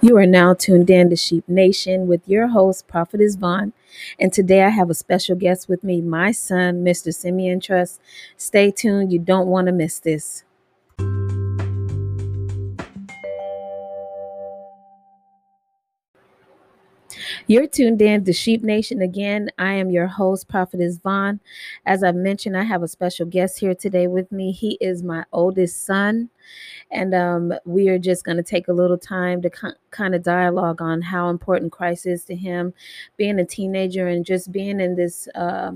You are now tuned in to Sheep Nation with your host, Prophetess Vaughn. And today I have a special guest with me, my son, Mr. Simeon Truss. Stay tuned, you don't want to miss this. You're tuned in to Sheep Nation again. I am your host, Prophetess Vaughn. As I've mentioned, I have a special guest here today with me. He is my oldest son. And um, we are just going to take a little time to kind of dialogue on how important Christ is to him, being a teenager and just being in this uh,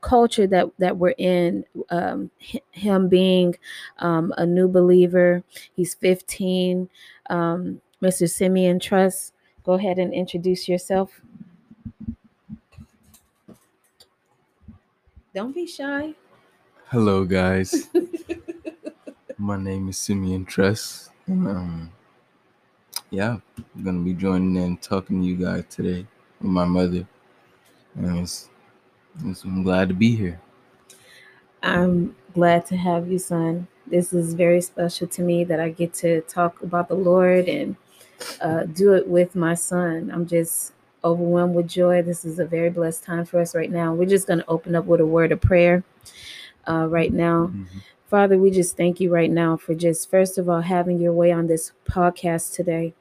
culture that, that we're in. Um, him being um, a new believer, he's 15. Mr. Um, Simeon Truss, go ahead and introduce yourself. Don't be shy. Hello, guys. My name is Simeon Truss, and um, yeah, I'm gonna be joining in talking to you guys today with my mother, and it's, it's, I'm glad to be here. I'm glad to have you, son. This is very special to me that I get to talk about the Lord and uh, do it with my son. I'm just overwhelmed with joy. This is a very blessed time for us right now. We're just going to open up with a word of prayer uh, right now. Mm-hmm. Father, we just thank you right now for just, first of all, having your way on this podcast today.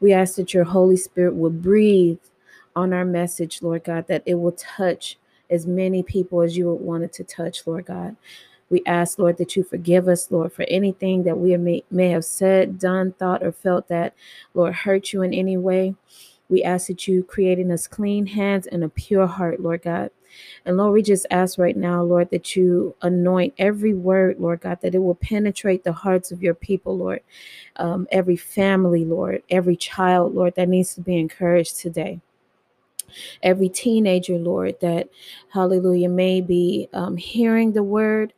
We ask that your Holy Spirit will breathe on our message, Lord God, that it will touch as many people as you would want it to touch, Lord God. We ask, Lord, that you forgive us, Lord, for anything that we may, may have said, done, thought, or felt that, Lord, hurt you in any way. We ask that you create in us clean hands and a pure heart, Lord God. And Lord, we just ask right now, Lord, that you anoint every word, Lord God, that it will penetrate the hearts of your people, Lord. Um, every family, Lord, every child, Lord, that needs to be encouraged today every teenager, Lord, that hallelujah may be um, hearing the word,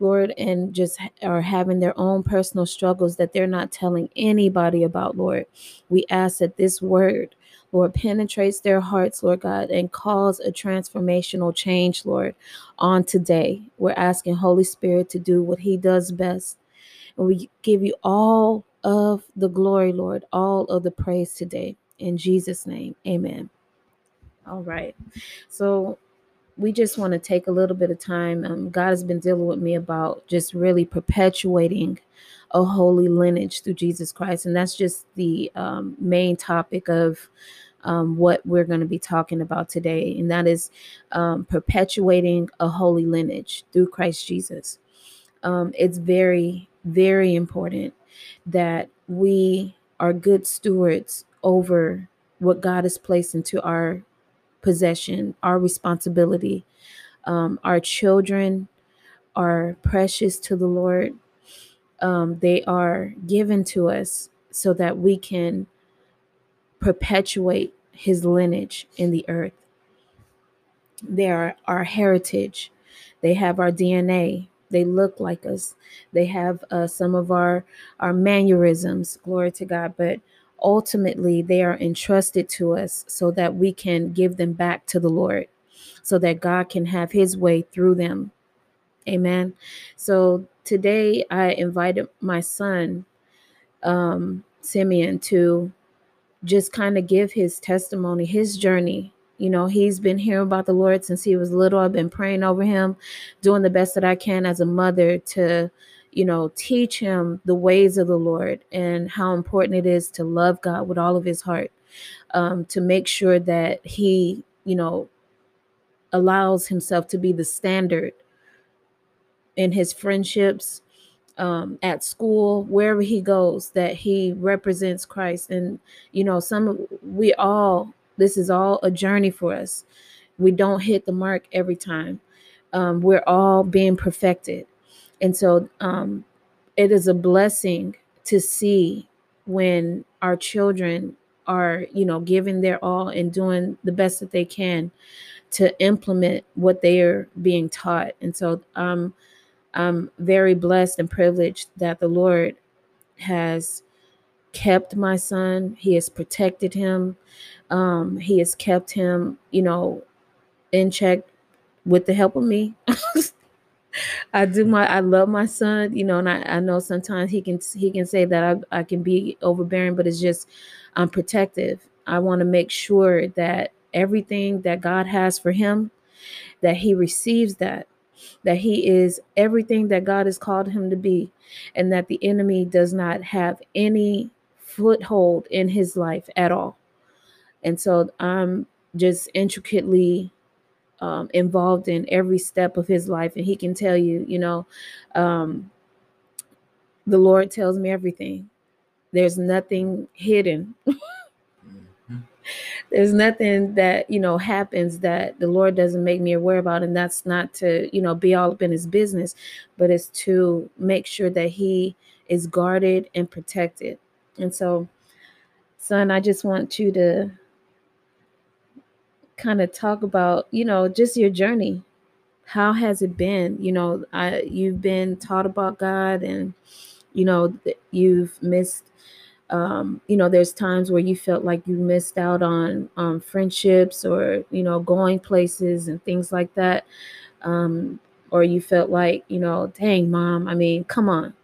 Lord, and just are having their own personal struggles that they're not telling anybody about, Lord. We ask that this word Lord, penetrates their hearts, Lord God, and cause a transformational change, Lord, on today. We're asking Holy Spirit to do what He does best. And we give you all of the glory, Lord, all of the praise today. In Jesus' name, amen. All right. So we just want to take a little bit of time. Um, God has been dealing with me about just really perpetuating a holy lineage through Jesus Christ. And that's just the um, main topic of um, what we're going to be talking about today. And that is um, perpetuating a holy lineage through Christ Jesus. Um, it's very, very important that we are good stewards over what God has placed into our possession, our responsibility. Um, our children are precious to the Lord um, they are given to us so that we can perpetuate his lineage in the earth. They are our heritage. They have our DNA. They look like us. They have uh, some of our our mannerisms. Glory to God. But ultimately, they are entrusted to us so that we can give them back to the Lord, so that God can have His way through them. Amen. So today I invited my son, um, Simeon, to just kind of give his testimony, his journey. You know, he's been hearing about the Lord since he was little. I've been praying over him, doing the best that I can as a mother to, you know, teach him the ways of the Lord and how important it is to love God with all of his heart, um, to make sure that he, you know, allows himself to be the standard in his friendships, um, at school, wherever he goes, that he represents Christ. And, you know, some, we all, this is all a journey for us. We don't hit the mark every time. Um, we're all being perfected. And so um, it is a blessing to see when our children are, you know, giving their all and doing the best that they can to implement what they are being taught. And so, um, I'm very blessed and privileged that the Lord has kept my son. He has protected him. Um, he has kept him, you know, in check with the help of me. I do my I love my son, you know, and I, I know sometimes he can he can say that I, I can be overbearing, but it's just I'm protective. I want to make sure that everything that God has for him, that he receives that, that he is everything that God has called him to be, and that the enemy does not have any foothold in his life at all. And so I'm just intricately um, involved in every step of his life. And he can tell you, you know, um, the Lord tells me everything. There's nothing hidden. mm-hmm. There's nothing that, you know, happens that the Lord doesn't make me aware about. And that's not to, you know, be all up in his business, but it's to make sure that he is guarded and protected. And so, son, I just want you to kind of talk about, you know, just your journey. How has it been? You know, I you've been taught about God and you know, you've missed um, you know, there's times where you felt like you missed out on um, friendships or, you know, going places and things like that. Um, or you felt like, you know, dang, mom, I mean, come on,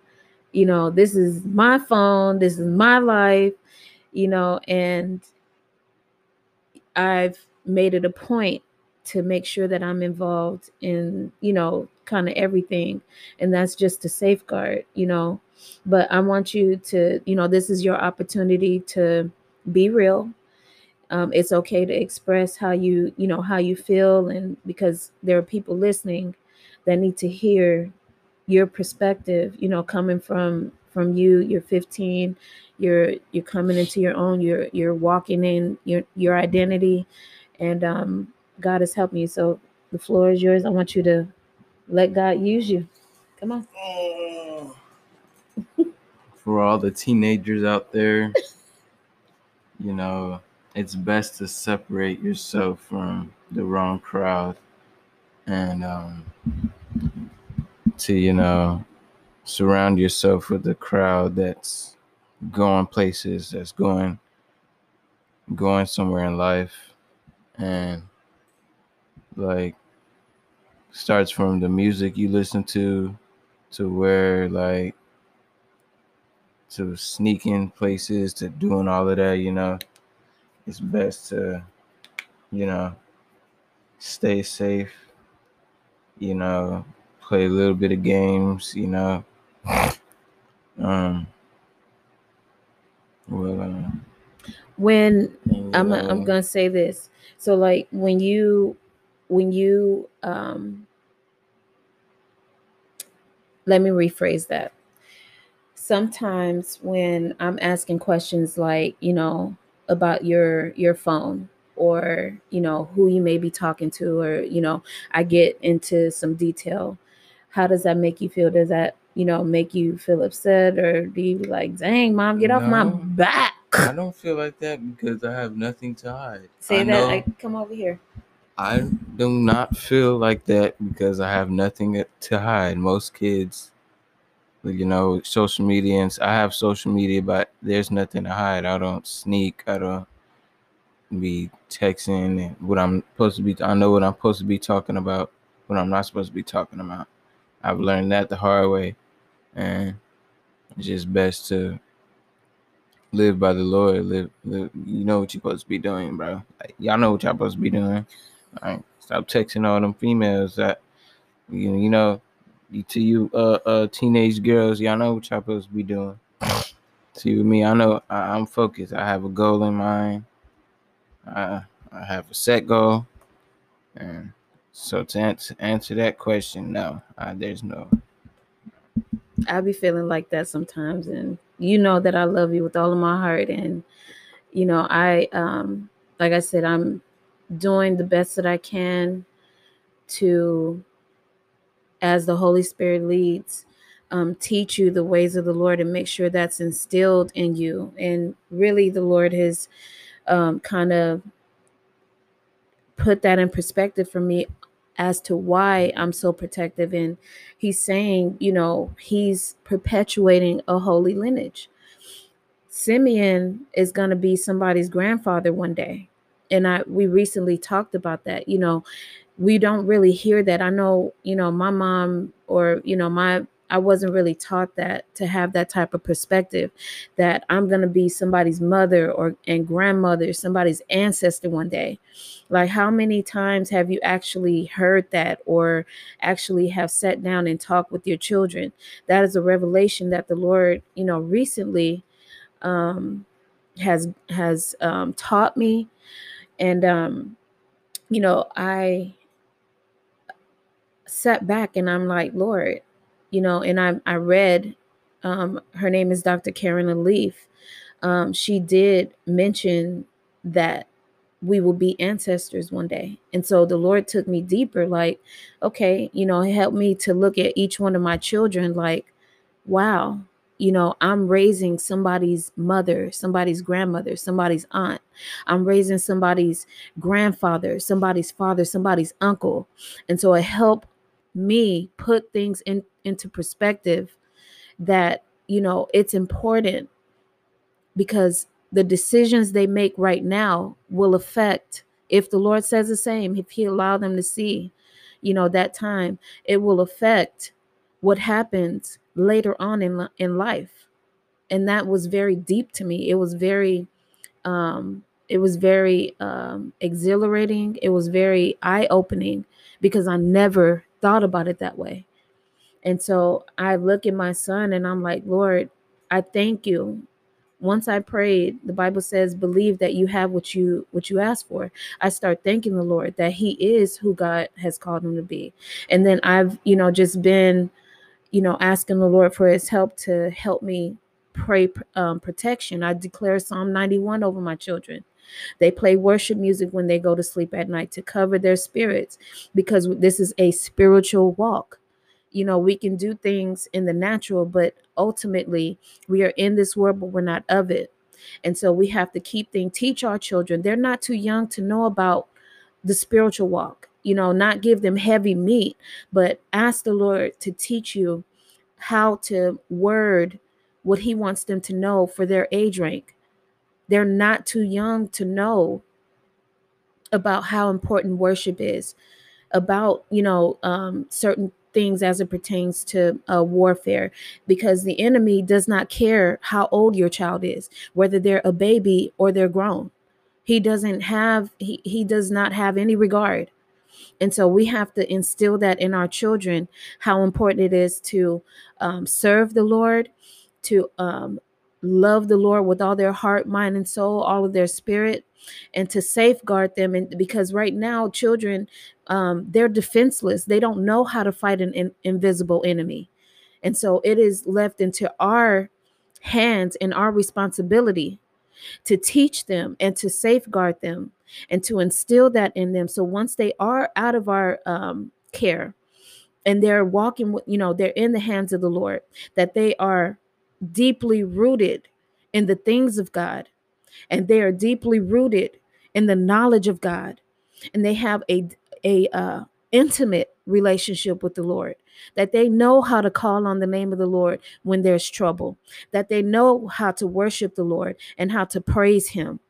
you know, this is my phone, this is my life, you know, and I've made it a point to make sure that I'm involved in, you know, kind of everything. And that's just to safeguard, you know. But I want you to, you know, this is your opportunity to be real. Um, it's okay to express how you, you know, how you feel, and because there are people listening that need to hear your perspective, you know, coming from from you. You're 15, you're you're coming into your own. You're you're walking in your your identity and um, God is helping you. So the floor is yours. I want you to let God use you. Come on. For all the teenagers out there, you know, it's best to separate yourself from the wrong crowd and um, to, you know, surround yourself with the crowd that's going places, that's going going somewhere in life and like starts from the music you listen to to where like to sneaking places to doing all of that you know it's best to you know stay safe you know play a little bit of games you know. Um well uh, when I'm I'm gonna say this. So like when you when you um let me rephrase that. Sometimes when I'm asking questions like, you know, about your your phone or, you know, who you may be talking to or, you know, I get into some detail. How does that make you feel? Does that, you know, make you feel upset or do you like, dang, mom, get no. off my back? I don't feel like that because I have nothing to hide. Say I that. I come over here. I do not feel like that because I have nothing to hide. Most kids, you know, social media, and I have social media, but there's nothing to hide. I don't sneak. I don't be texting and what I'm supposed to be. I know what I'm supposed to be talking about, what I'm not supposed to be talking about. I've learned that the hard way, and it's just best to live by the Lord. Live, live, you know what you're supposed to be doing, bro. Like, y'all know what y'all supposed to be doing. All stop texting all them females that you know, you know, to you uh uh teenage girls, y'all know what y'all supposed to be doing. See with me, I know I, am focused. I have a goal in mind. I I have a set goal, and so to answer, answer that question, no, uh, there's no. I be feeling like that sometimes, and you know that I love you with all of my heart and you know I um like I said I'm doing the best that I can to as the Holy Spirit leads um, teach you the ways of the Lord and make sure that's instilled in you. And really, the Lord has um, kind of put that in perspective for me as to why I'm so protective. And he's saying, you know, he's perpetuating a holy lineage. Simeon is going to be somebody's grandfather one day. And I we recently talked about that. You know, we don't really hear that. I know, you know, my mom or, you know, my I wasn't really taught that to have that type of perspective that I'm going to be somebody's mother or and grandmother, somebody's ancestor one day. Like how many times have you actually heard that or actually have sat down and talked with your children? That is a revelation that the Lord, you know, recently um has has um taught me and um you know, I sat back and I'm like, Lord, you know, and I I read um, her name is Dr. Caroline Leaf. Um, she did mention that we will be ancestors one day. And so the Lord took me deeper, like, okay, you know, help me to look at each one of my children like, wow, you know, I'm raising somebody's mother, somebody's grandmother, somebody's aunt. I'm raising somebody's grandfather, somebody's father, somebody's uncle. And so it helped me put things in into perspective that you know it's important because the decisions they make right now will affect if the lord says the same if he allow them to see you know that time it will affect what happens later on in in life. And that was very deep to me. It was very um it was very um exhilarating. It was very eye opening because i never thought about it that way. And so I look at my son and I'm like, Lord, I thank you. Once I prayed, the Bible says, believe that you have what you what you ask for. I start thanking the Lord that He is who God has called him to be. And then I've, you know, just been, you know, asking the Lord for his help to help me pray um, protection. I declare Psalm 91 over my children. They play worship music when they go to sleep at night to cover their spirits because this is a spiritual walk. You know, we can do things in the natural, but ultimately we are in this world, but we're not of it. And so we have to keep things, teach our children. They're not too young to know about the spiritual walk, you know, not give them heavy meat, but ask the Lord to teach you how to word what He wants them to know for their age rank they're not too young to know about how important worship is, about, you know, um, certain things as it pertains to uh, warfare, because the enemy does not care how old your child is, whether they're a baby or they're grown. He doesn't have, he, he does not have any regard. And so we have to instill that in our children how important it is to um, serve the Lord, to um, love the Lord with all their heart, mind, and soul, all of their spirit, and to safeguard them. And because right now, children, um, they're defenseless. They don't know how to fight an in- invisible enemy. And so it is left into our hands and our responsibility to teach them and to safeguard them and to instill that in them. So once they are out of our um, care and they're walking you know, they're in the hands of the Lord, that they are deeply rooted in the things of God and they are deeply rooted in the knowledge of God and they have a a uh, intimate relationship with the Lord that they know how to call on the name of the Lord when there's trouble that they know how to worship the Lord and how to praise him.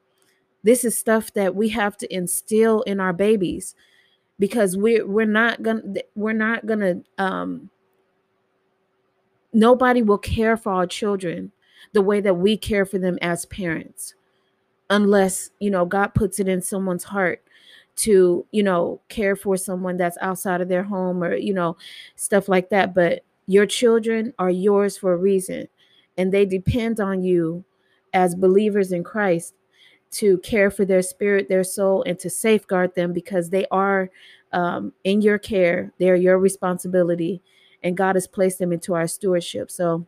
This is stuff that we have to instill in our babies because we're we're not gonna we're not gonna um nobody will care for our children the way that we care for them as parents unless you know god puts it in someone's heart to you know care for someone that's outside of their home or you know stuff like that. But your children are yours for a reason and they depend on you as believers in christ to care for their spirit their soul and to safeguard them because they are um, in your care. They're your responsibility and God has placed them into our stewardship. So,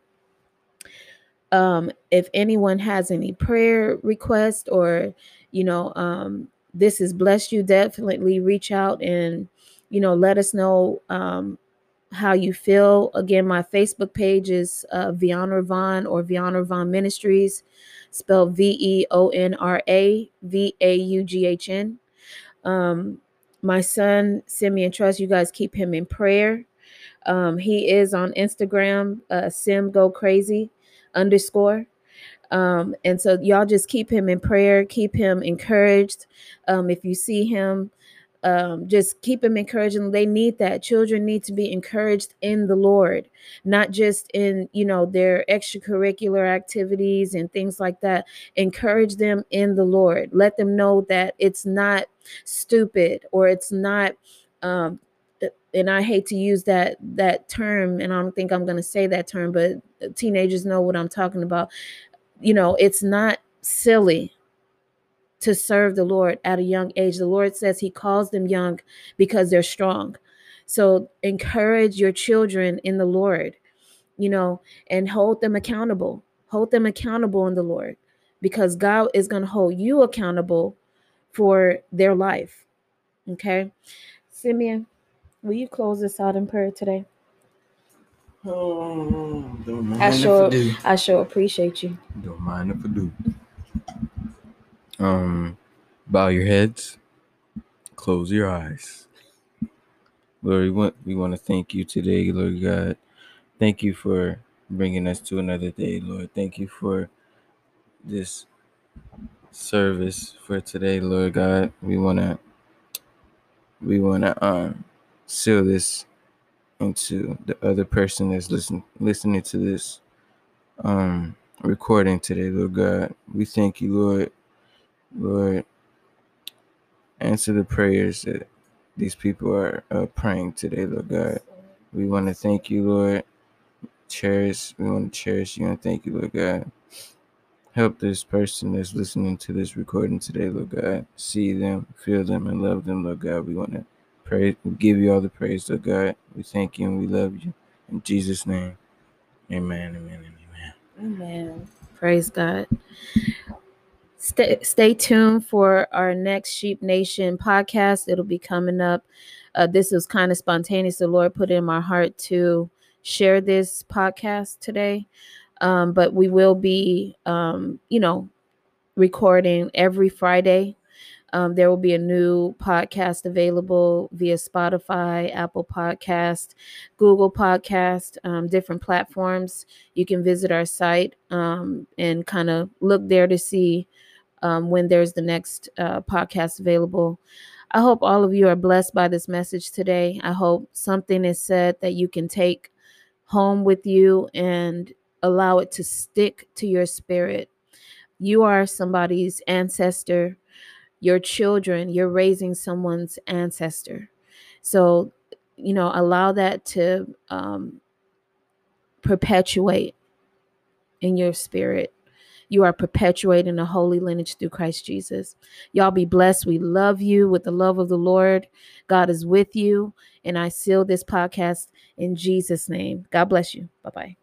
um, if anyone has any prayer request or, you know, um, this has blessed you, definitely reach out and, you know, let us know um, how you feel. Again, my Facebook page is uh, Veonra Vaughn or Veonra Vaughn Ministries, spelled V E O N R A V A U G H N. Um, my son, Simeon Truss, you guys keep him in prayer. Um, he is on Instagram, uh, Sim Go Crazy underscore. Um, and so y'all just keep him in prayer, keep him encouraged. Um, if you see him, um, just keep them encouraged they need that children need to be encouraged in the lord not just in you know their extracurricular activities and things like that encourage them in the lord let them know that it's not stupid or it's not um, and i hate to use that that term and i don't think i'm going to say that term but teenagers know what i'm talking about you know it's not silly to serve the Lord at a young age. The Lord says He calls them young because they're strong. So encourage your children in the Lord, you know, and hold them accountable. Hold them accountable in the Lord because God is going to hold you accountable for their life. Okay. Simeon, will you close this out in prayer today? Oh, don't mind I if sure, do. I sure appreciate you. Don't mind if I do. Um, bow your heads, close your eyes. Lord, we want we want to thank you today, Lord God. Thank you for bringing us to another day, Lord. Thank you for this service for today, Lord God. We wanna we wanna um seal this into the other person that's listen listening to this um recording today, Lord God. We thank you, Lord. Lord, answer the prayers that these people are uh, praying today, Lord God. We want to thank you, Lord. Cherish, we want to cherish you and thank you, Lord God. Help this person that's listening to this recording today, Lord God. See them, feel them, and love them, Lord God. We want to pray, we give you all the praise, Lord God. We thank you and we love you. In Jesus' name, amen, amen, amen. Amen. Praise God. Stay, stay tuned for our next Sheep Nation podcast. It'll be coming up. Uh, this was kind of spontaneous. The Lord put it in my heart to share this podcast today. Um, but we will be, um, you know, recording every Friday. Um, there will be a new podcast available via Spotify, Apple Podcast, Google Podcast, um, different platforms. You can visit our site um, and kind of look there to see um, when there's the next uh, podcast available. I hope all of you are blessed by this message today. I hope something is said that you can take home with you and allow it to stick to your spirit. You are somebody's ancestor. Your children, you're raising someone's ancestor. So, you know, allow that to um, perpetuate in your spirit. You are perpetuating a holy lineage through Christ Jesus. Y'all be blessed. We love you with the love of the Lord. God is with you. And I seal this podcast in Jesus' name. God bless you. Bye bye.